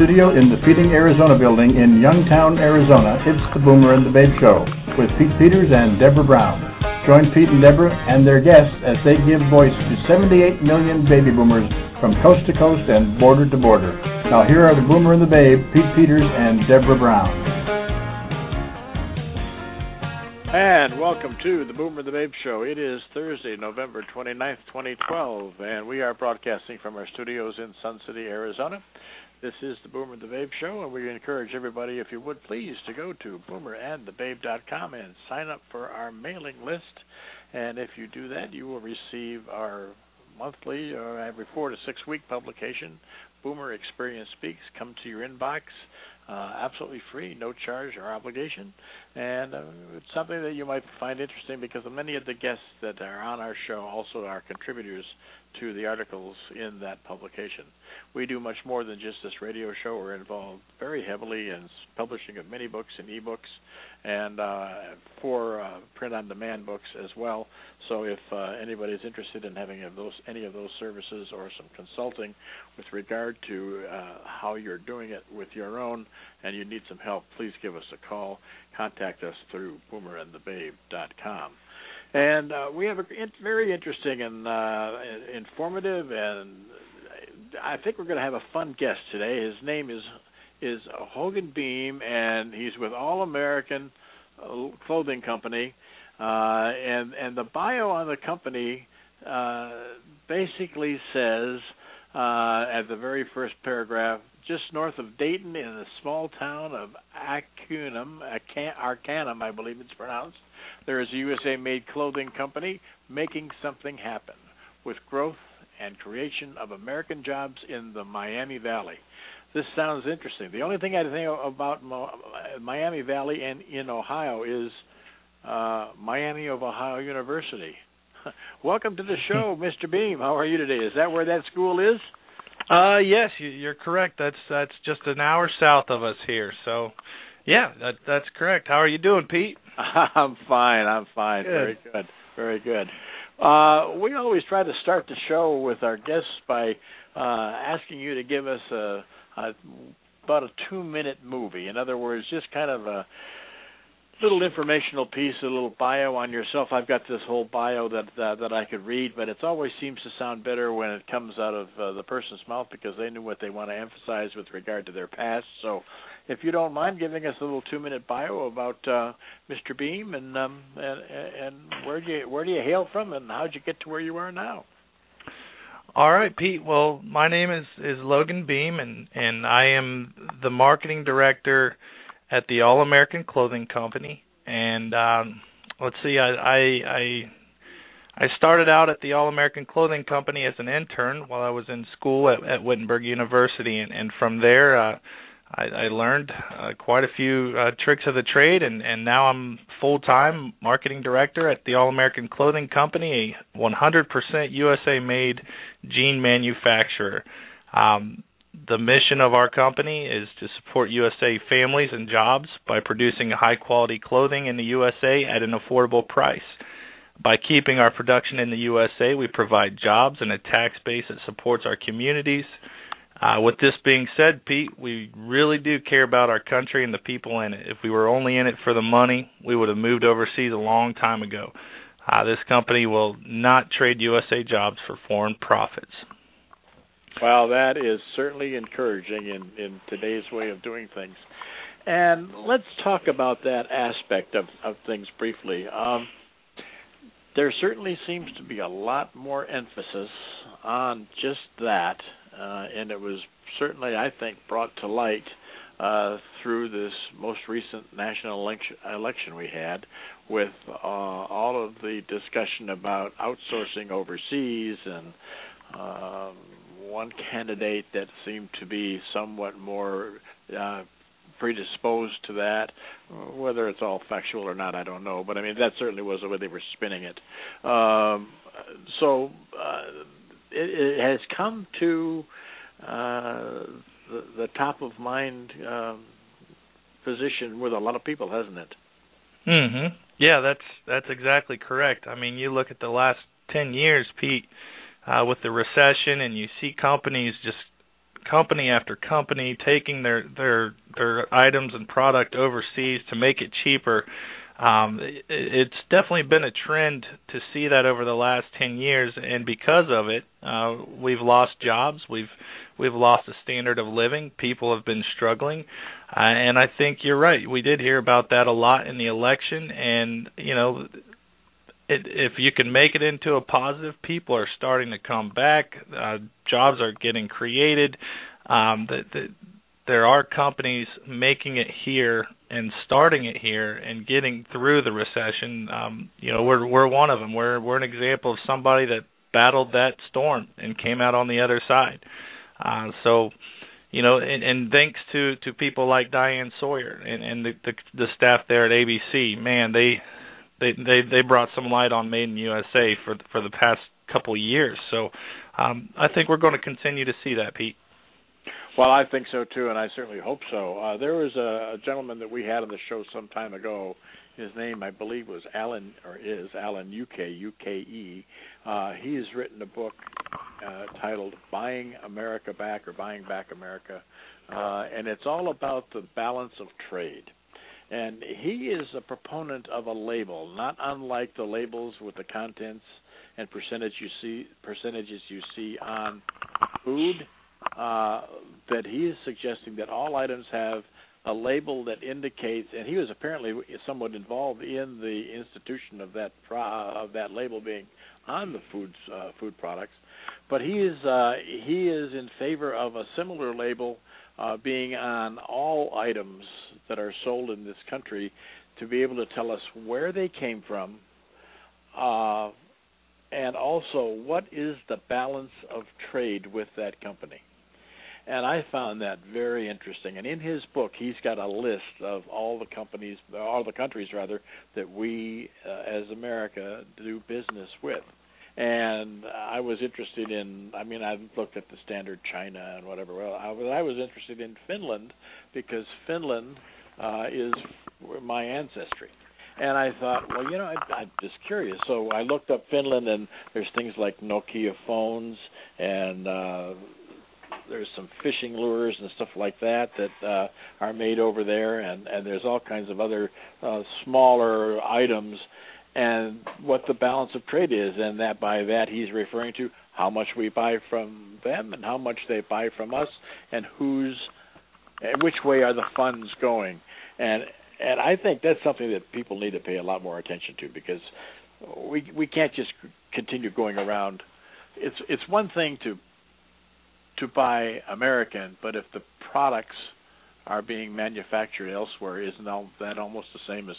Studio in the Feeding Arizona building in Youngtown, Arizona, it's the Boomer and the Babe Show with Pete Peters and Deborah Brown. Join Pete and Deborah and their guests as they give voice to 78 million baby boomers from coast to coast and border to border. Now here are the Boomer and the Babe, Pete Peters and Deborah Brown. And welcome to the Boomer and the Babe Show. It is Thursday, November 29th, 2012, and we are broadcasting from our studios in Sun City, Arizona. This is the Boomer and the Babe Show, and we encourage everybody, if you would please, to go to boomerandthebabe.com and sign up for our mailing list. And if you do that, you will receive our monthly or every four to six week publication, Boomer Experience Speaks, come to your inbox. Uh, absolutely free, no charge or obligation, and uh, it's something that you might find interesting because many of the guests that are on our show also are contributors to the articles in that publication. We do much more than just this radio show. We're involved very heavily in publishing of many books and ebooks and uh, for uh, print-on-demand books as well. So if uh, anybody is interested in having those, any of those services or some consulting with regard to uh, how you're doing it with your own and you need some help, please give us a call. Contact us through boomerandthebabe.com. And uh, we have a very interesting and uh, informative, and I think we're going to have a fun guest today. His name is is Logan Beam, and he's with All American uh, Clothing Company. Uh, and and the bio on the company uh, basically says uh, at the very first paragraph, just north of Dayton, in the small town of Acunum, Arcanum, I believe it's pronounced. There is a USA made clothing company making something happen with growth and creation of American jobs in the Miami Valley. This sounds interesting. The only thing I think about Miami Valley and in Ohio is uh, Miami of Ohio University. Welcome to the show, Mr. Beam. How are you today? Is that where that school is? Uh, yes, you're correct. That's that's just an hour south of us here. So, yeah, that that's correct. How are you doing, Pete? I'm fine. I'm fine. Good. Very good. Very good. Uh, we always try to start the show with our guests by uh, asking you to give us a, about a two-minute movie. In other words, just kind of a little informational piece, a little bio on yourself. I've got this whole bio that uh, that I could read, but it always seems to sound better when it comes out of uh, the person's mouth because they knew what they want to emphasize with regard to their past. So, if you don't mind giving us a little two-minute bio about uh, Mr. Beam and um, and, and where do you where do you hail from and how'd you get to where you are now? All right, Pete. Well, my name is is Logan Beam, and and I am the marketing director at the All American Clothing Company. And um, let's see, I, I I I started out at the All American Clothing Company as an intern while I was in school at, at Wittenberg University, and and from there. Uh, I, I learned uh, quite a few uh, tricks of the trade, and, and now I'm full time marketing director at the All American Clothing Company, a 100% USA made jean manufacturer. Um, the mission of our company is to support USA families and jobs by producing high quality clothing in the USA at an affordable price. By keeping our production in the USA, we provide jobs and a tax base that supports our communities uh, with this being said, Pete, we really do care about our country and the people in it. If we were only in it for the money, we would have moved overseas a long time ago. Uh, this company will not trade USA jobs for foreign profits. Well, that is certainly encouraging in, in today's way of doing things. And let's talk about that aspect of, of things briefly. Um, there certainly seems to be a lot more emphasis on just that uh, and it was certainly, I think, brought to light uh, through this most recent national election, election we had, with uh, all of the discussion about outsourcing overseas and uh, one candidate that seemed to be somewhat more uh, predisposed to that. Whether it's all factual or not, I don't know. But I mean, that certainly was the way they were spinning it. Um, so uh, it, it has come to uh, the, the top of mind um, position with a lot of people, hasn't it? Mhm. Yeah, that's that's exactly correct. I mean, you look at the last 10 years, Pete, uh with the recession and you see companies just company after company taking their their their items and product overseas to make it cheaper. Um, it, it's definitely been a trend to see that over the last 10 years, and because of it, uh, we've lost jobs. We've we've lost a standard of living. People have been struggling, uh, and I think you're right. We did hear about that a lot in the election, and you know, it, if you can make it into a positive, people are starting to come back. Uh, jobs are getting created. Um, the, the, there are companies making it here and starting it here and getting through the recession. Um, you know, we're we're one of them. We're we're an example of somebody that battled that storm and came out on the other side. Uh, so, you know, and, and thanks to to people like Diane Sawyer and, and the, the the staff there at ABC, man, they they they they brought some light on Made in USA for for the past couple years. So, um, I think we're going to continue to see that, Pete. Well, I think so too, and I certainly hope so. Uh, there was a, a gentleman that we had on the show some time ago. His name, I believe, was Alan, or is Alan UK UKE. Uh, he has written a book uh, titled "Buying America Back" or "Buying Back America," uh, and it's all about the balance of trade. And he is a proponent of a label, not unlike the labels with the contents and percentage you see percentages you see on food uh, that he is suggesting that all items have a label that indicates, and he was apparently somewhat involved in the institution of that of that label being on the foods uh, food products, but he is uh, he is in favor of a similar label uh, being on all items that are sold in this country to be able to tell us where they came from, uh, and also what is the balance of trade with that company and I found that very interesting. And in his book, he's got a list of all the companies, all the countries rather, that we uh, as America do business with. And I was interested in. I mean, I've looked at the standard China and whatever. Well, I was, I was interested in Finland because Finland uh, is my ancestry. And I thought, well, you know, I, I'm just curious. So I looked up Finland, and there's things like Nokia phones and uh, there's some fishing lures and stuff like that that uh, are made over there, and and there's all kinds of other uh, smaller items, and what the balance of trade is, and that by that he's referring to how much we buy from them and how much they buy from us, and who's which way are the funds going, and and I think that's something that people need to pay a lot more attention to because we we can't just continue going around. It's it's one thing to to buy American, but if the products are being manufactured elsewhere, isn't that almost the same as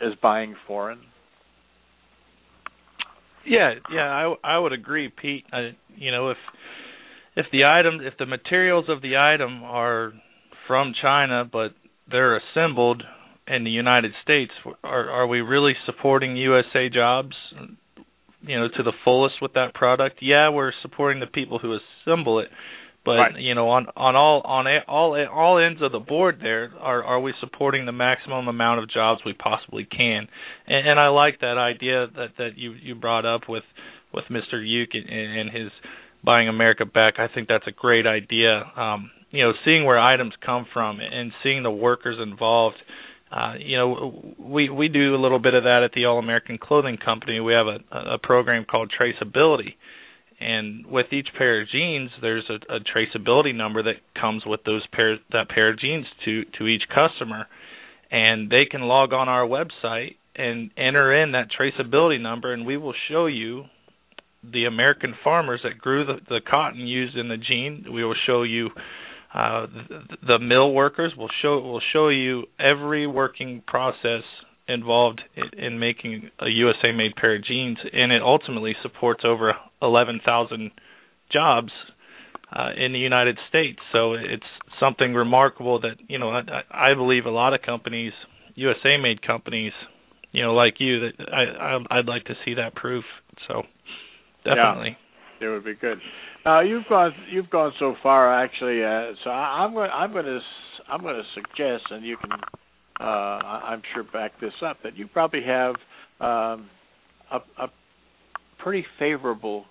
as buying foreign? Yeah, yeah, I I would agree, Pete. I, you know, if if the item, if the materials of the item are from China, but they're assembled in the United States, are are we really supporting USA jobs? You know to the fullest with that product. Yeah, we're supporting the people who assemble it, but right. you know on on all on a, all all ends of the board there are are we supporting the maximum amount of jobs we possibly can? And, and I like that idea that that you you brought up with with Mr. Uke and, and his buying America back. I think that's a great idea. Um, you know, seeing where items come from and seeing the workers involved uh, you know, we we do a little bit of that at the All American Clothing Company. We have a, a program called Traceability, and with each pair of jeans, there's a, a traceability number that comes with those pair that pair of jeans to to each customer, and they can log on our website and enter in that traceability number, and we will show you the American farmers that grew the, the cotton used in the jean. We will show you uh, the, the mill workers will show will show you every working process involved in, in making a USA made pair of jeans, and it ultimately supports over 11,000 jobs uh, in the United States. So it's something remarkable that you know I, I believe a lot of companies, USA made companies, you know, like you, that I, I I'd like to see that proof. So definitely, yeah, it would be good. Now you've gone you've gone so far actually. Uh, so I, am going I'm going to I'm going to suggest, and you can uh, I'm sure back this up that you probably have um, a, a pretty favorable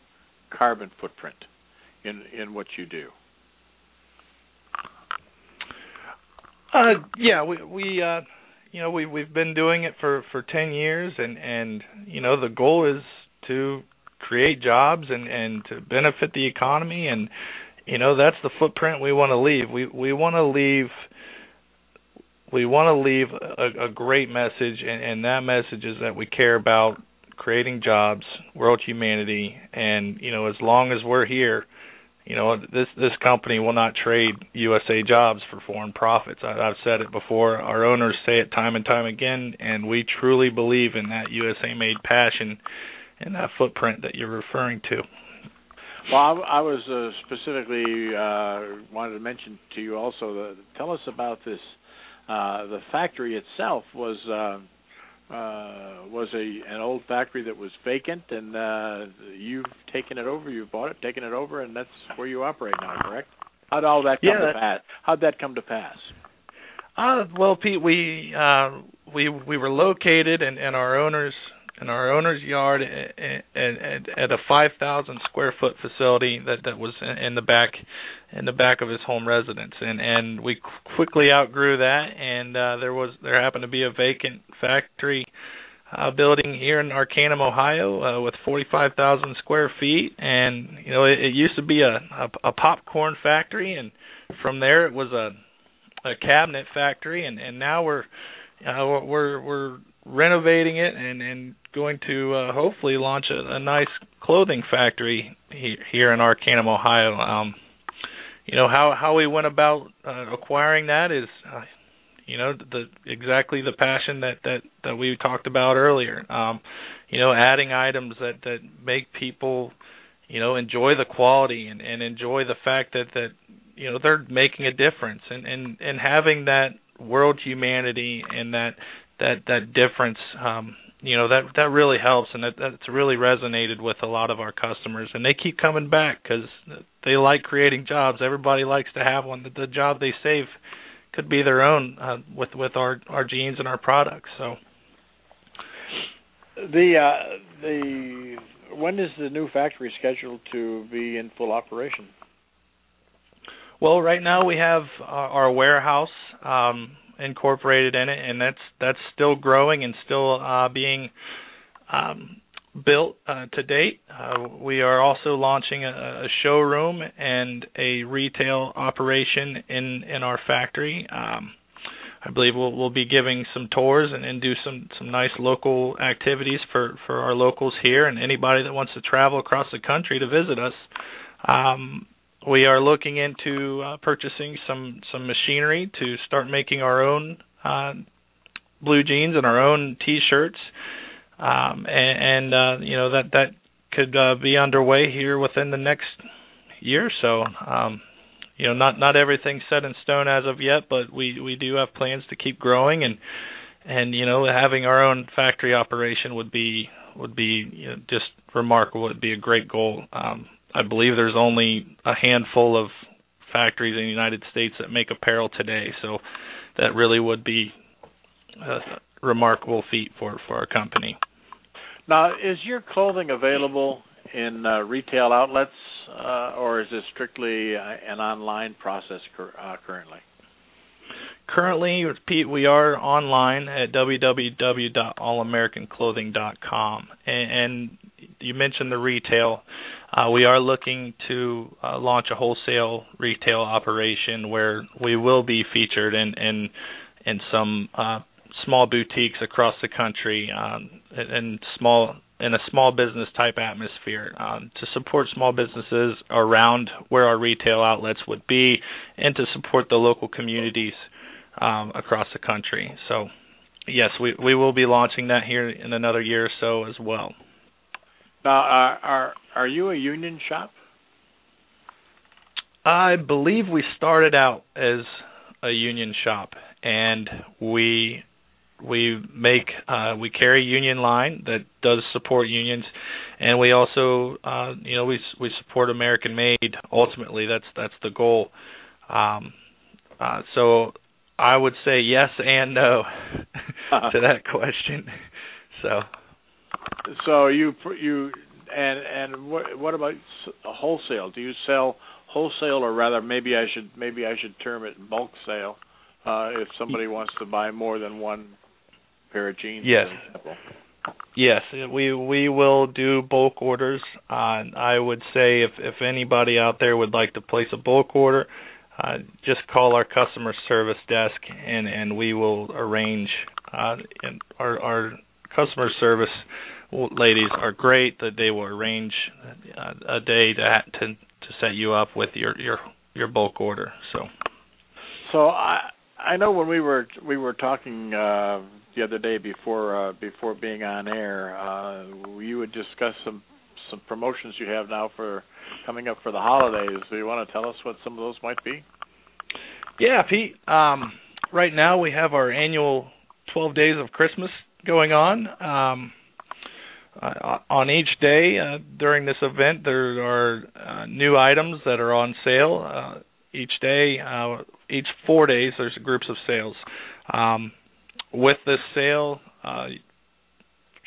carbon footprint in in what you do. Uh, yeah, we we uh, you know we we've been doing it for for ten years, and and you know the goal is to create jobs and and to benefit the economy, and you know that's the footprint we want to leave. We we want to leave. We want to leave a, a great message, and, and that message is that we care about creating jobs, world humanity, and you know as long as we're here, you know this this company will not trade USA jobs for foreign profits. I, I've said it before. Our owners say it time and time again, and we truly believe in that USA made passion and that footprint that you're referring to. Well, I, I was uh, specifically uh, wanted to mention to you also. The, tell us about this. Uh, the factory itself was uh, uh, was a an old factory that was vacant, and uh, you've taken it over. You've bought it, taken it over, and that's where you operate now. Correct? How'd all that come yeah, to pass? How'd that come to pass? Uh, well, Pete, we uh, we we were located, and, and our owners in our owner's yard at, at, at a 5,000 square foot facility that that was in the back in the back of his home residence, and and we quickly outgrew that, and uh, there was there happened to be a vacant factory uh, building here in Arcanum, Ohio, uh, with 45,000 square feet, and you know it, it used to be a, a a popcorn factory, and from there it was a a cabinet factory, and and now we're uh, we're we're renovating it and and going to uh, hopefully launch a, a nice clothing factory he, here in Arcanum, Ohio. Um, you know how how we went about uh, acquiring that is, uh, you know, the exactly the passion that that that we talked about earlier. Um, you know, adding items that that make people, you know, enjoy the quality and and enjoy the fact that that you know they're making a difference and and and having that world humanity and that that that difference um you know that that really helps and that that's really resonated with a lot of our customers. And they keep coming back cuz they like creating jobs. Everybody likes to have one. The, the job they save could be their own uh, with with our our jeans and our products. So the uh the when is the new factory scheduled to be in full operation? Well right now we have our, our warehouse um incorporated in it, and that's that's still growing and still uh, being um, built uh, to date. Uh, we are also launching a, a, showroom and a retail operation in in our factory. Um, I believe we'll we'll be giving some tours and, and do some some nice local activities for for our locals here and anybody that wants to travel across the country to visit us. Um, we are looking into uh, purchasing some some machinery to start making our own uh, blue jeans and our own T-shirts, um, and, and uh, you know that that could uh, be underway here within the next year or so. Um, you know, not not everything's set in stone as of yet, but we we do have plans to keep growing and and you know having our own factory operation would be would be you know, just remarkable. It'd be a great goal. Um, I believe there's only a handful of factories in the United States that make apparel today, so that really would be a remarkable feat for for our company. Now, is your clothing available in uh, retail outlets, uh, or is this strictly uh, an online process cur- uh, currently? Currently, Pete, we are online at www.allamericanclothing.com, and, and you mentioned the retail. Uh, we are looking to uh, launch a wholesale retail operation where we will be featured in some uh, small boutiques across the country um, in a small business type atmosphere um, to support small businesses around where our retail outlets would be and to support the local communities um, across the country. So, yes, we will be launching that here in another year or so as well. Now, are are, are you a union shop? I believe we started out as a union shop, and we we make uh, we carry union line that does support unions, and we also uh, you know we we support American made. Ultimately, that's that's the goal. Um, uh, so I would say yes and no to that question. So so you you and and what what about wholesale? Do you sell wholesale, or rather, maybe I should maybe I should term it bulk sale uh, if somebody wants to buy more than one pair of jeans. Yes. For example. Yes, we we will do bulk orders. Uh, I would say if if anybody out there would like to place a bulk order, uh, just call our customer service desk and and we will arrange. Uh, and our our customer service ladies are great that they will arrange uh, a day to to to set you up with your your your bulk order. So. So I I know when we were we were talking uh, the other day before uh, before being on air, uh, you would discuss some some promotions you have now for coming up for the holidays. Do you want to tell us what some of those might be? Yeah, Pete. Um, right now we have our annual 12 days of Christmas going on. Um, uh, on each day uh, during this event, there are uh, new items that are on sale. Uh, each day, uh, each four days, there's groups of sales. Um, with this sale, uh,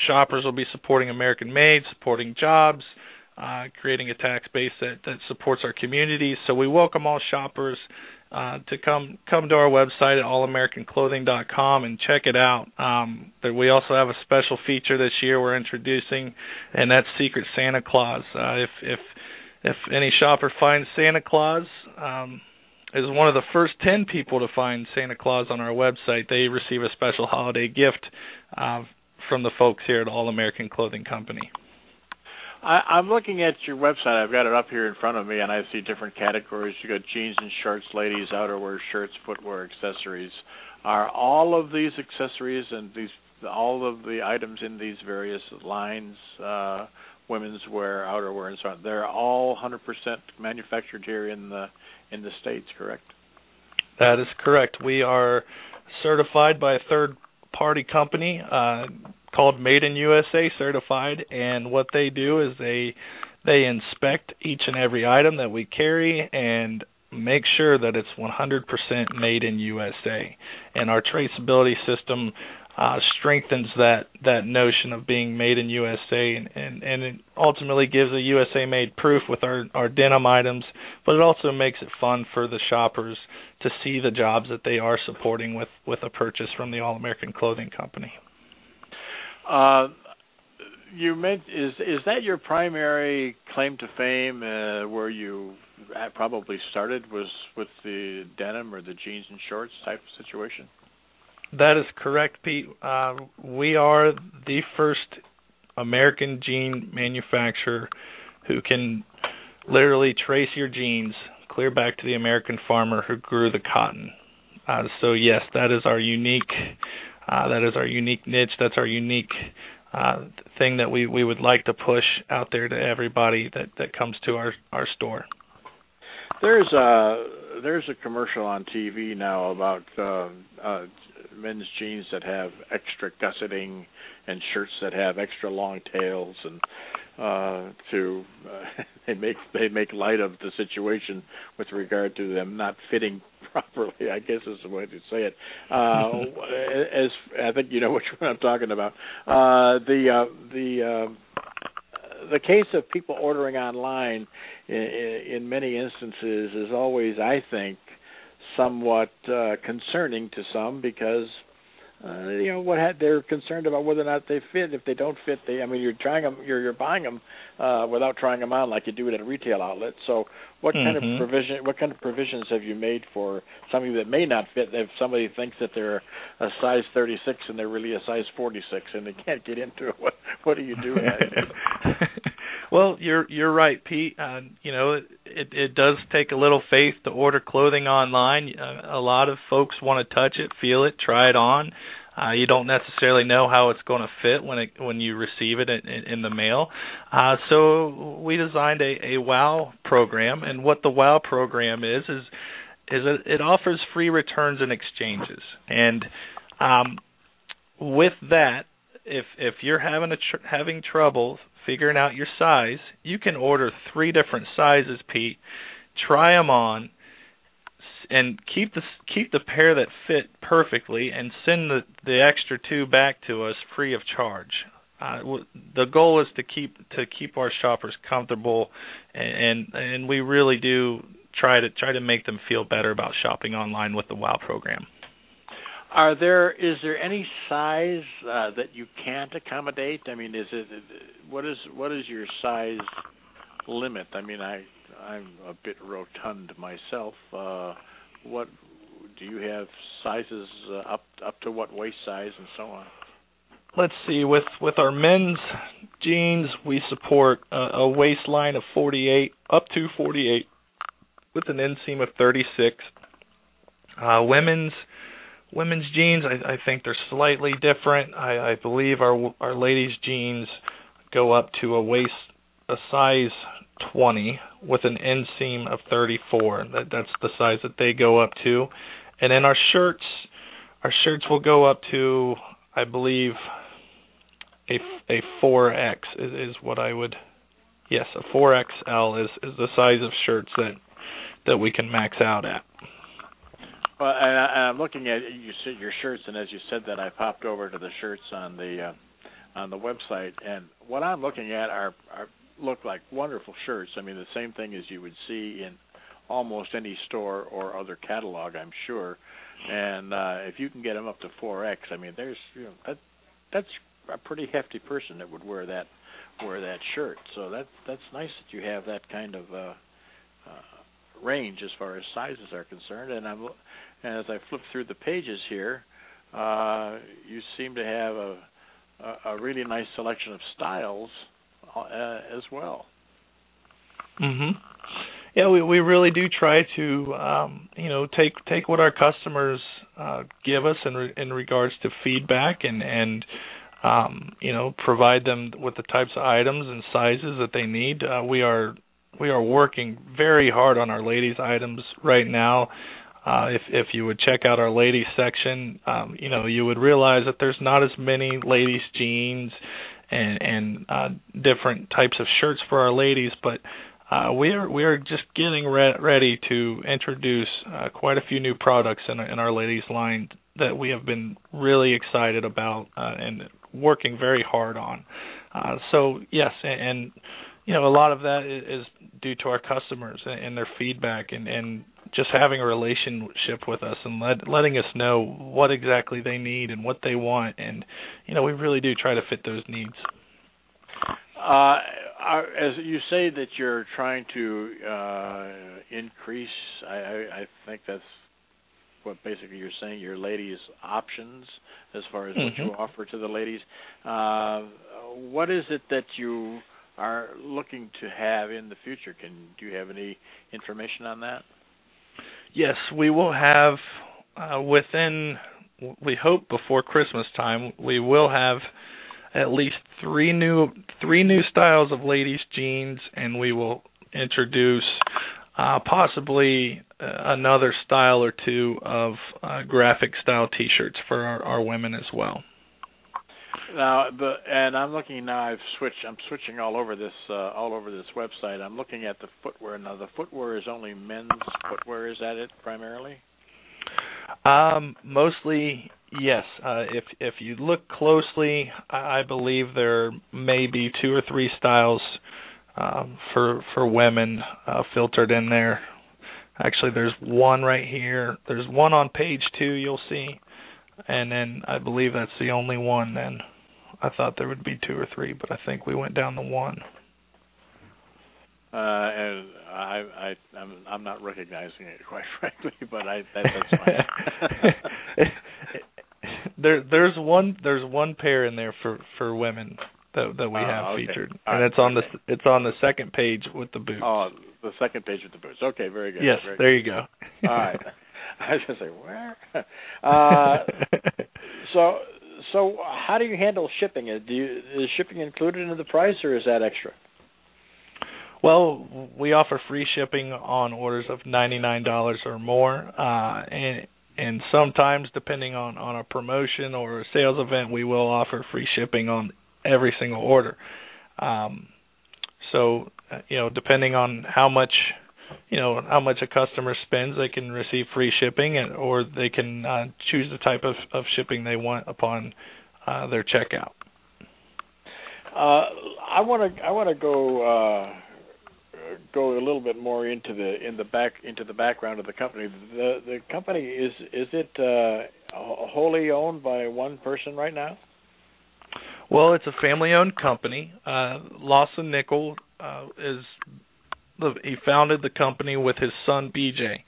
shoppers will be supporting American made, supporting jobs, creating a tax base that, that supports our communities. So we welcome all shoppers uh, to come come to our website at allamericanclothing.com and check it out. Um, we also have a special feature this year we're introducing, and that's Secret Santa Claus. Uh, if if if any shopper finds Santa Claus, um, is one of the first 10 people to find Santa Claus on our website, they receive a special holiday gift uh, from the folks here at All American Clothing Company. I, I'm looking at your website. I've got it up here in front of me, and I see different categories. You got jeans and shorts, ladies, outerwear, shirts, footwear, accessories. Are all of these accessories and these all of the items in these various lines, uh, women's wear, outerwear, and so on, they're all 100% manufactured here in the in the states, correct? That is correct. We are certified by a third party company uh, called Made in USA Certified, and what they do is they they inspect each and every item that we carry and make sure that it's 100% made in USA. And our traceability system uh, strengthens that that notion of being made in USA, and, and and it ultimately gives a USA made proof with our our denim items, but it also makes it fun for the shoppers to see the jobs that they are supporting with with a purchase from the All American Clothing Company. Uh, you meant is is that your primary claim to fame? Uh, where you probably started was with the denim or the jeans and shorts type of situation. That is correct, Pete. Uh, we are the first American jean manufacturer who can literally trace your jeans clear back to the American farmer who grew the cotton. Uh, so yes, that is our unique. Uh, that is our unique niche. That's our unique uh, thing that we, we would like to push out there to everybody that, that comes to our, our store. There's a there's a commercial on TV now about uh, uh, men's jeans that have extra gusseting and shirts that have extra long tails and uh to uh, they make they make light of the situation with regard to them not fitting properly i guess is the way to say it. Uh as i think you know which one i'm talking about. Uh the uh the uh the case of people ordering online in, in many instances is always i think somewhat uh, concerning to some because uh, you know what had, they're concerned about whether or not they fit. If they don't fit, they I mean you're trying them, you're you're buying them uh, without trying them on like you do it at a retail outlet. So what mm-hmm. kind of mm-hmm. provision, what kind of provisions have you made for somebody that may not fit? If somebody thinks that they're a size 36 and they're really a size 46 and they can't get into it, what what do you do? Well, you're you're right, Pete. Uh, you know, it, it does take a little faith to order clothing online. Uh, a lot of folks want to touch it, feel it, try it on. Uh, you don't necessarily know how it's going to fit when it when you receive it in, in the mail. Uh, so we designed a, a WOW program, and what the WOW program is is is it, it offers free returns and exchanges. And um, with that, if if you're having a tr- having trouble figuring out your size, you can order three different sizes, Pete. Try them on, and keep the keep the pair that fit perfectly, and send the the extra two back to us free of charge. Uh, the goal is to keep to keep our shoppers comfortable, and and we really do try to try to make them feel better about shopping online with the WOW program. Are there is there any size uh, that you can't accommodate? I mean, is it what is what is your size limit? I mean, I I'm a bit rotund myself. Uh, what do you have sizes uh, up up to what waist size and so on? Let's see. With with our men's jeans, we support a, a waistline of 48 up to 48 with an inseam of 36. Uh, women's women's jeans, I, I think they're slightly different. I, I believe our our ladies' jeans go up to a waist a size 20 with an inseam of 34. That that's the size that they go up to. And then our shirts, our shirts will go up to, I believe, a a 4X is, is what I would. Yes, a 4XL is is the size of shirts that that we can max out at. Well, and, I, am looking at you said your shirts, and as you said that, I popped over to the shirts on the uh, on the website, and what I'm looking at are, are look like wonderful shirts. I mean, the same thing as you would see in almost any store or other catalog, I'm sure. And uh, if you can get them up to 4X, I mean, there's you know that that's a pretty hefty person that would wear that wear that shirt. So that that's nice that you have that kind of uh, uh, range as far as sizes are concerned. And I'm and as I flip through the pages here, uh, you seem to have a, a, really nice selection of styles uh, as well. Mhm. Yeah, we we really do try to um, you know take take what our customers uh, give us in re- in regards to feedback and and um, you know provide them with the types of items and sizes that they need. Uh, we are we are working very hard on our ladies items right now. Uh, if if you would check out our ladies section, um, you know you would realize that there's not as many ladies jeans and and uh, different types of shirts for our ladies, but uh, we are we are just getting re- ready to introduce uh, quite a few new products in, in our ladies line that we have been really excited about uh, and working very hard on. Uh, so yes, and, and you know a lot of that is due to our customers and, and their feedback and, and just having a relationship with us and let, letting us know what exactly they need and what they want. And you know we really do try to fit those needs. Uh, as you say that you're trying to uh, increase I, I, I think that's what basically you're saying your ladies options as far as mm-hmm. what you offer to the ladies. Uh, what is it that you are looking to have in the future can do you have any information on that Yes, we will have uh, within we hope before Christmas time we will have at least three new three new styles of ladies jeans and we will introduce uh, possibly uh, another style or two of uh, graphic style t-shirts for our, our women as well. Now the and I'm looking now. I've switched. I'm switching all over this uh, all over this website. I'm looking at the footwear now. The footwear is only men's footwear. Is that it primarily? Um, mostly yes. Uh, if if you look closely, I believe there may be two or three styles um, for for women uh, filtered in there. Actually, there's one right here. There's one on page two. You'll see, and then I believe that's the only one. Then I thought there would be two or three, but I think we went down to one. Uh, and I, I, I'm, I'm not recognizing it quite frankly, but I, that, that's fine. there, there's one, there's one pair in there for for women that that we uh, have okay. featured, All and right. it's on the it's on the second page with the boots. Oh, the second page with the boots. Okay, very good. Yes, very there good. you go. All right. I was gonna say where. Uh, so so how do you handle shipping? Do you, is shipping included in the price, or is that extra? Well, we offer free shipping on orders of ninety nine dollars or more, uh, and and sometimes, depending on on a promotion or a sales event, we will offer free shipping on every single order. Um, so, uh, you know, depending on how much you know how much a customer spends, they can receive free shipping, and, or they can uh, choose the type of, of shipping they want upon uh, their checkout. Uh, I want to I want to go uh, go a little bit more into the in the back into the background of the company. The the company is is it uh, wholly owned by one person right now? Well, it's a family-owned company. Uh, Lawson Nickol uh, is the, he founded the company with his son BJ,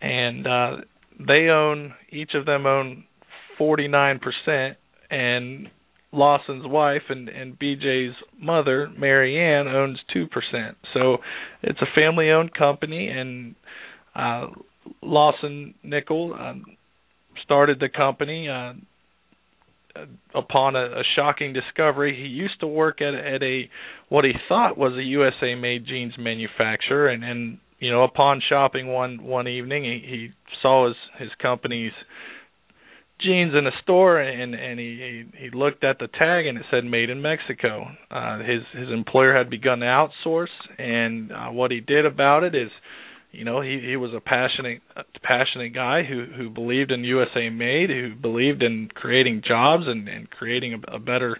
and uh, they own each of them own 49 percent, and Lawson's wife and and BJ's mother, Mary Ann, owns two percent. So it's a family-owned company, and uh, Lawson Nickol um, started the company uh, upon a, a shocking discovery. He used to work at at a what he thought was a USA-made jeans manufacturer, and and you know upon shopping one one evening, he, he saw his his company's jeans in a store and and he, he looked at the tag and it said made in Mexico. Uh his his employer had begun to outsource and uh, what he did about it is you know he he was a passionate passionate guy who who believed in USA made who believed in creating jobs and and creating a, a better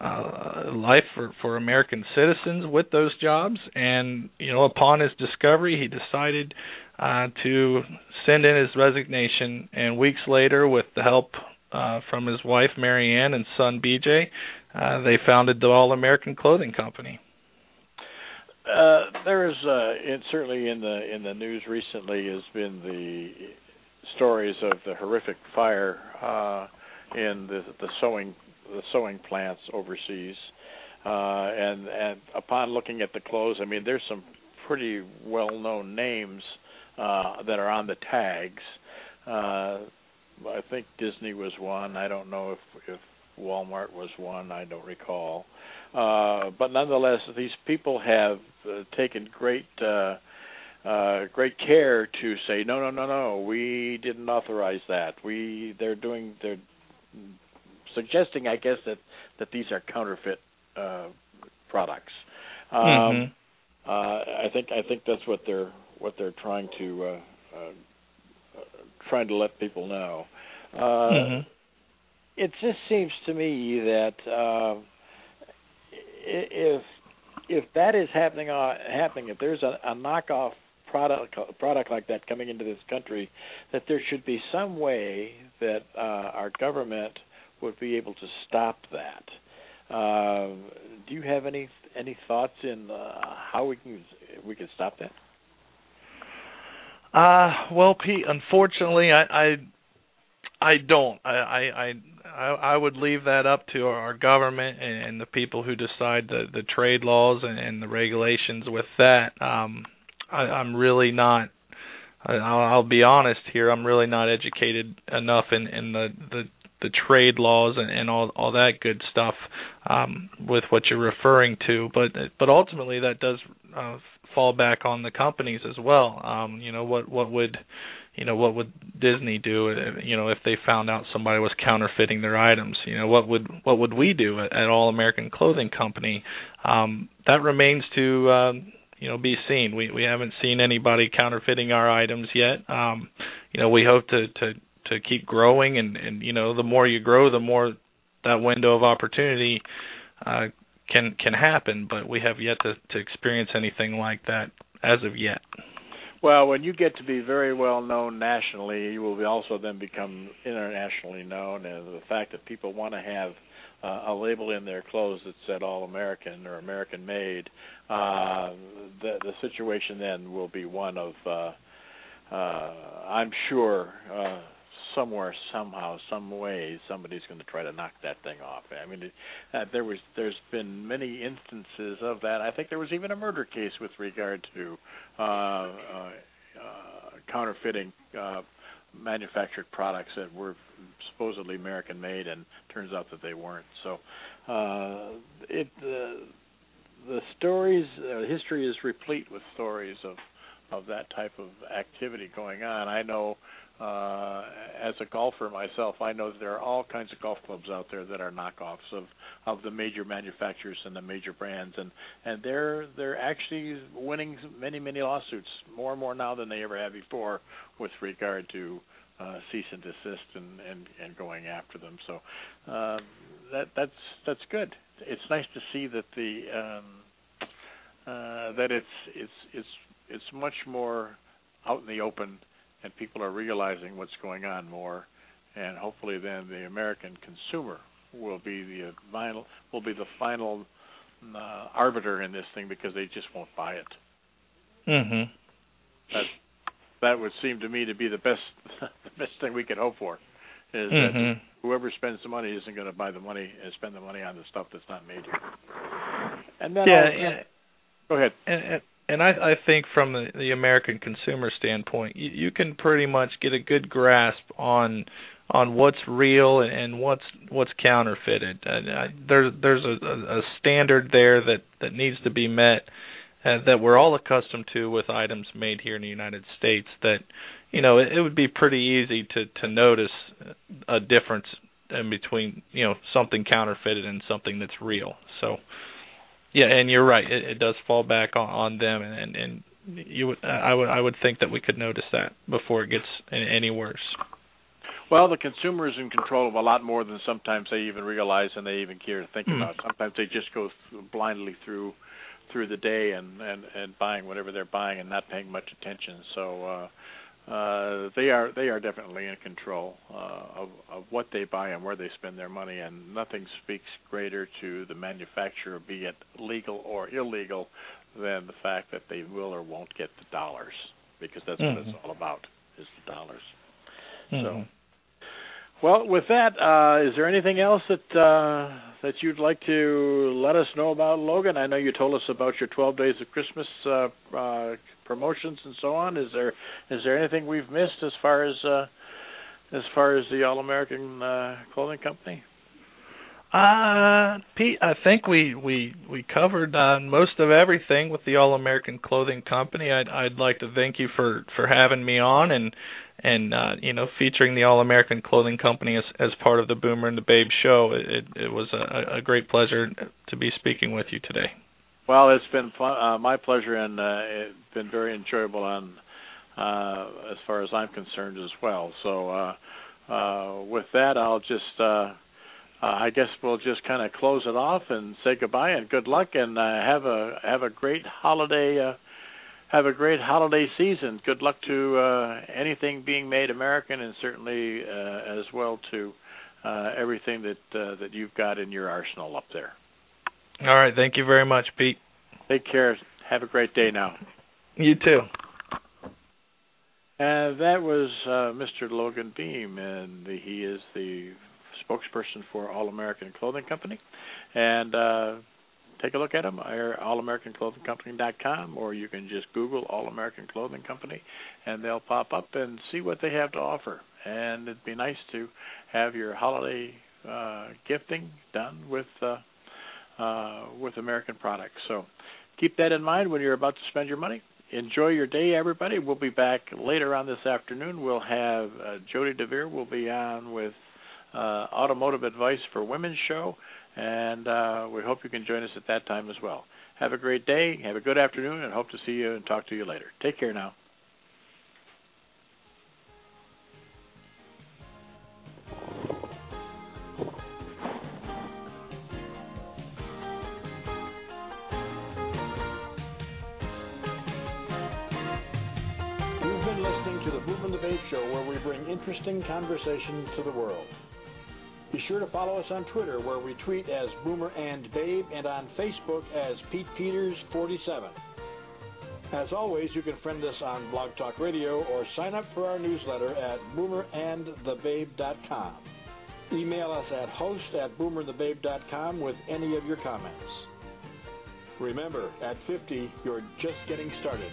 uh life for for American citizens with those jobs and you know upon his discovery he decided uh, to send in his resignation, and weeks later, with the help uh, from his wife Marianne and son BJ, uh, they founded the All American Clothing Company. Uh, there is uh, it, certainly in the in the news recently has been the stories of the horrific fire uh, in the the sewing the sewing plants overseas, uh, and and upon looking at the clothes, I mean, there's some pretty well known names uh, that are on the tags. Uh, I think Disney was one. I don't know if if Walmart was one. I don't recall. Uh, but nonetheless, these people have uh, taken great uh, uh, great care to say no, no, no, no. We didn't authorize that. We they're doing they're suggesting, I guess that that these are counterfeit uh, products. Um, mm-hmm. uh, I think I think that's what they're what they're trying to uh, uh, trying to let people know. Uh, mm-hmm. It just seems to me that uh, if if that is happening uh, happening, if there's a, a knockoff product product like that coming into this country, that there should be some way that uh, our government would be able to stop that. Uh, do you have any any thoughts in uh, how we can we can stop that? Uh, well, Pete, unfortunately, I, I, I don't. I, I, I, I would leave that up to our government and, and the people who decide the the trade laws and, and the regulations with that. Um, I, I'm really not. I'll, I'll be honest here. I'm really not educated enough in in the the the trade laws and, and all all that good stuff um, with what you're referring to. But but ultimately that does uh, fall back on the companies as well. Um, you know what what would you know what would Disney do you know if they found out somebody was counterfeiting their items? You know what would what would we do at, All American Clothing Company? Um that remains to uh, you know be seen. We we haven't seen anybody counterfeiting our items yet. Um you know we hope to to to keep growing and and you know the more you grow the more that window of opportunity uh can can happen, but we have yet to, to experience anything like that as of yet. Well, when you get to be very well known nationally, you will also then become internationally known, and the fact that people want to have uh, a label in their clothes that said "All American" or "American Made," uh, the the situation then will be one of, uh, uh, I'm sure, uh, somewhere, somehow, some way, somebody's going to try to knock that thing off. I mean, it, uh, there was, there's been many instances of that. I think there was even a murder case with regard to uh, uh, uh, counterfeiting uh, manufactured products that were supposedly American made, and turns out that they weren't. So, uh, it uh, the stories, uh, history is replete with stories of of that type of activity going on. I know uh, as a golfer myself, I know that there are all kinds of golf clubs out there that are knockoffs of of the major manufacturers and the major brands, and and they're they're actually winning many many lawsuits more and more now than they ever have before with regard to uh, cease and desist and, and and going after them. So uh, that that's that's good. It's nice to see that the um, uh, that it's it's it's it's much more out in the open, and people are realizing what's going on more, and hopefully then the American consumer will be the final will be the final uh, arbiter in this thing because they just won't buy it. Mhm. That that would seem to me to be the best the best thing we could hope for is Mhm. that whoever spends the money isn't going to buy the money and spend the money on the stuff that's not made here. And then yeah. go ahead. and and, and I, I think from the, the American consumer standpoint, you, you can pretty much get a good grasp on on what's real and, what's what's counterfeited. And I, there's there's a, a, a standard there that that needs to be met uh, that we're all accustomed to with items made here in the United States. That you know it, it would be pretty easy to to notice a difference in between you know something counterfeited and something that's real. So yeah, and you're right. It, it does fall back on, on them, and, and and you would I would I would think that we could notice that before it gets any, worse. Well, the consumer is in control of a lot more than sometimes they even realize and they even care to think Hmm. about. Sometimes they just go th- blindly through through the day and and and buying whatever they're buying and not paying much attention. So uh uh they are they are definitely in control uh of of what they buy and where they spend their money and nothing speaks greater to the manufacturer be it legal or illegal than the fact that they will or won't get the dollars because that's what Mhm. it's all about is the dollars. Mhm. Well, with that, uh, is there anything else that uh, that you'd like to let us know about, Logan? I know you told us about your 12 Days of Christmas uh, uh, promotions and so on. Is there is there anything we've missed as far as uh, as far as the All American uh, Clothing Company? Uh, Pete, I think we we we covered most of everything with the All American Clothing Company. I'd I'd like to thank you for for having me on and and uh, you know featuring the All American Clothing Company as as part of the Boomer and the Babe show. It it was a, a great pleasure to be speaking with you today. Well, it's been fun, uh, my pleasure, and uh, it's been very enjoyable on uh, as far as I'm concerned as well. So, uh, uh, with that, I'll just. Uh, uh, I guess we'll just kind of close it off and say goodbye and good luck and uh, have a have a great holiday uh, have a great holiday season. Good luck to uh, anything being made American and certainly uh, as well to uh, everything that uh, that you've got in your arsenal up there. All right, thank you very much, Pete. Take care. Have a great day now. You too. And that was uh, Mr. Logan Beam, and the, he is the spokesperson for All American Clothing Company. And uh, take a look at them, allamericanclothingcompany.com, or you can just Google All American Clothing Company, and they'll pop up and see what they have to offer. And it'd be nice to have your holiday uh, gifting done with uh, uh, with American products. So keep that in mind when you're about to spend your money. Enjoy your day, everybody. We'll be back later on this afternoon. We'll have uh, Jody DeVere will be on with uh, Automotive Advice for Women's show, and uh, we hope you can join us at that time as well. Have a great day, have a good afternoon, and hope to see you and talk to you later. Take care now. You've been listening to the Boom and the Show, where we bring interesting conversation to the world. Be sure to follow us on Twitter, where we tweet as Boomer and Babe, and on Facebook as Pete Peters 47. As always, you can friend us on Blog Talk Radio or sign up for our newsletter at boomerandthebabe.com. Email us at host at boomerandthebabe.com with any of your comments. Remember, at 50, you're just getting started.